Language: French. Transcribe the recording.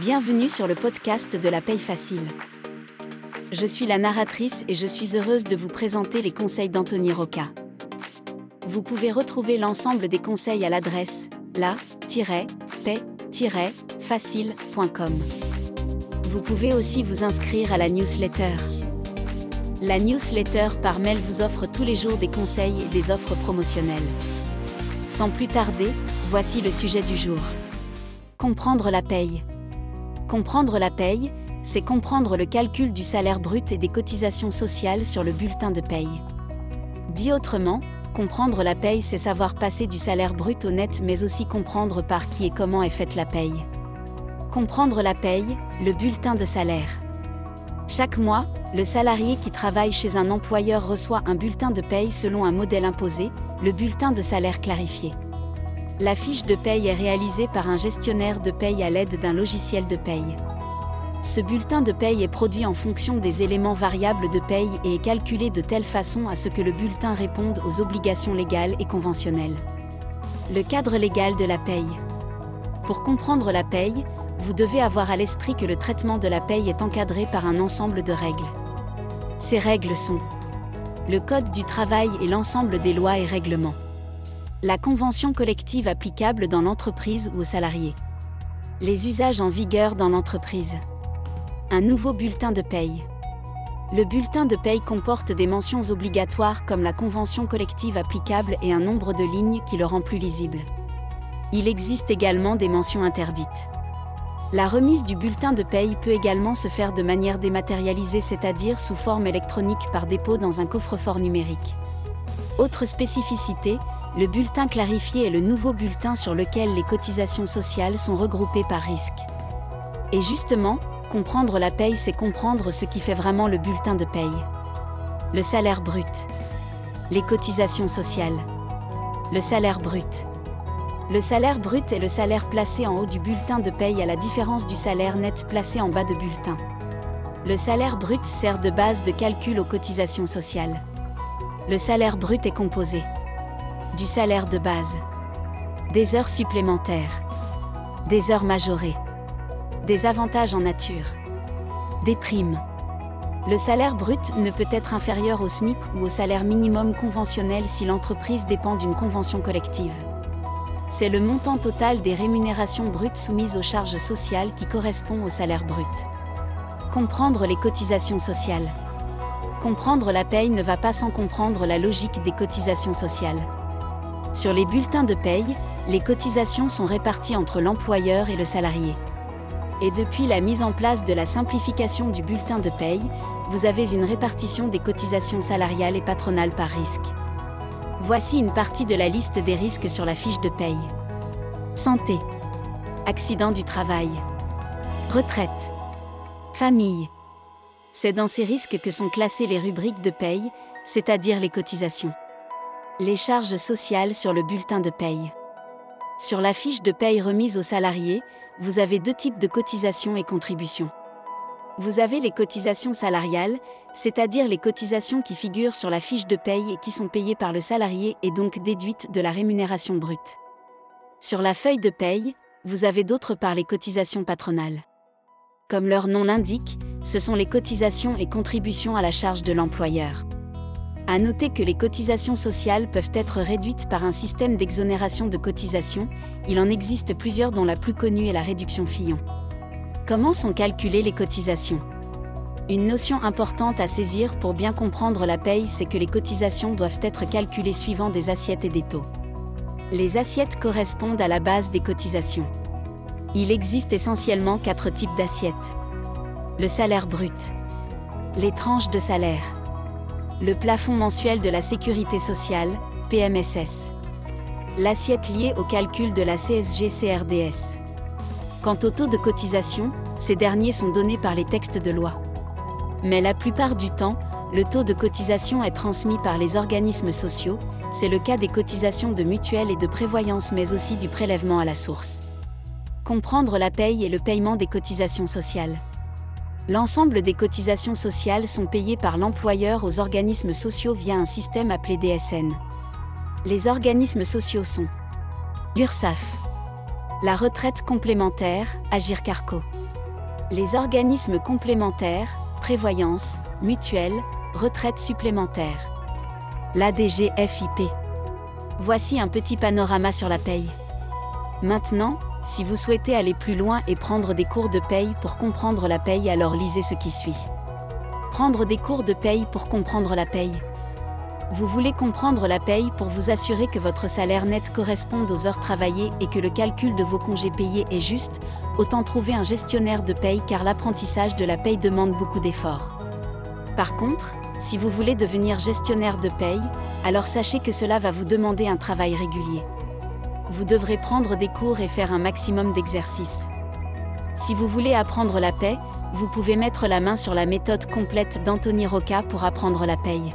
Bienvenue sur le podcast de la paye facile. Je suis la narratrice et je suis heureuse de vous présenter les conseils d'Anthony Roca. Vous pouvez retrouver l'ensemble des conseils à l'adresse la-paix-facile.com. Vous pouvez aussi vous inscrire à la newsletter. La newsletter par mail vous offre tous les jours des conseils et des offres promotionnelles. Sans plus tarder, voici le sujet du jour. Comprendre la paye. Comprendre la paye, c'est comprendre le calcul du salaire brut et des cotisations sociales sur le bulletin de paye. Dit autrement, comprendre la paye, c'est savoir passer du salaire brut au net, mais aussi comprendre par qui et comment est faite la paye. Comprendre la paye, le bulletin de salaire. Chaque mois, le salarié qui travaille chez un employeur reçoit un bulletin de paye selon un modèle imposé, le bulletin de salaire clarifié. La fiche de paye est réalisée par un gestionnaire de paye à l'aide d'un logiciel de paye. Ce bulletin de paye est produit en fonction des éléments variables de paye et est calculé de telle façon à ce que le bulletin réponde aux obligations légales et conventionnelles. Le cadre légal de la paye. Pour comprendre la paye, vous devez avoir à l'esprit que le traitement de la paye est encadré par un ensemble de règles. Ces règles sont le Code du travail et l'ensemble des lois et règlements la convention collective applicable dans l'entreprise ou aux salariés. Les usages en vigueur dans l'entreprise. Un nouveau bulletin de paye. Le bulletin de paye comporte des mentions obligatoires comme la convention collective applicable et un nombre de lignes qui le rend plus lisible. Il existe également des mentions interdites. La remise du bulletin de paye peut également se faire de manière dématérialisée, c'est-à-dire sous forme électronique par dépôt dans un coffre-fort numérique. Autre spécificité, le bulletin clarifié est le nouveau bulletin sur lequel les cotisations sociales sont regroupées par risque. Et justement, comprendre la paye, c'est comprendre ce qui fait vraiment le bulletin de paye. Le salaire brut. Les cotisations sociales. Le salaire brut. Le salaire brut est le salaire placé en haut du bulletin de paye à la différence du salaire net placé en bas de bulletin. Le salaire brut sert de base de calcul aux cotisations sociales. Le salaire brut est composé du salaire de base, des heures supplémentaires, des heures majorées, des avantages en nature, des primes. Le salaire brut ne peut être inférieur au SMIC ou au salaire minimum conventionnel si l'entreprise dépend d'une convention collective. C'est le montant total des rémunérations brutes soumises aux charges sociales qui correspond au salaire brut. Comprendre les cotisations sociales. Comprendre la paye ne va pas sans comprendre la logique des cotisations sociales. Sur les bulletins de paye, les cotisations sont réparties entre l'employeur et le salarié. Et depuis la mise en place de la simplification du bulletin de paye, vous avez une répartition des cotisations salariales et patronales par risque. Voici une partie de la liste des risques sur la fiche de paye. Santé. Accident du travail. Retraite. Famille. C'est dans ces risques que sont classées les rubriques de paye, c'est-à-dire les cotisations. Les charges sociales sur le bulletin de paye. Sur la fiche de paye remise aux salariés, vous avez deux types de cotisations et contributions. Vous avez les cotisations salariales, c'est-à-dire les cotisations qui figurent sur la fiche de paye et qui sont payées par le salarié et donc déduites de la rémunération brute. Sur la feuille de paye, vous avez d'autre part les cotisations patronales. Comme leur nom l'indique, ce sont les cotisations et contributions à la charge de l'employeur. À noter que les cotisations sociales peuvent être réduites par un système d'exonération de cotisations, il en existe plusieurs dont la plus connue est la réduction Fillon. Comment sont calculées les cotisations? Une notion importante à saisir pour bien comprendre la paye, c'est que les cotisations doivent être calculées suivant des assiettes et des taux. Les assiettes correspondent à la base des cotisations. Il existe essentiellement quatre types d'assiettes. Le salaire brut. Les tranches de salaire le plafond mensuel de la sécurité sociale, PMSS. L'assiette liée au calcul de la CSG-CRDS. Quant au taux de cotisation, ces derniers sont donnés par les textes de loi. Mais la plupart du temps, le taux de cotisation est transmis par les organismes sociaux, c'est le cas des cotisations de mutuelle et de prévoyance mais aussi du prélèvement à la source. Comprendre la paye et le paiement des cotisations sociales. L'ensemble des cotisations sociales sont payées par l'employeur aux organismes sociaux via un système appelé DSN. Les organismes sociaux sont URSAF, la retraite complémentaire, Agir Carco, Les organismes complémentaires, prévoyance, mutuelle, retraite supplémentaire. L'ADGFIP. Voici un petit panorama sur la paye. Maintenant, si vous souhaitez aller plus loin et prendre des cours de paye pour comprendre la paye, alors lisez ce qui suit. Prendre des cours de paye pour comprendre la paye. Vous voulez comprendre la paye pour vous assurer que votre salaire net corresponde aux heures travaillées et que le calcul de vos congés payés est juste, autant trouver un gestionnaire de paye car l'apprentissage de la paye demande beaucoup d'efforts. Par contre, si vous voulez devenir gestionnaire de paye, alors sachez que cela va vous demander un travail régulier. Vous devrez prendre des cours et faire un maximum d'exercices. Si vous voulez apprendre la paie, vous pouvez mettre la main sur la méthode complète d'Anthony Roca pour apprendre la paye.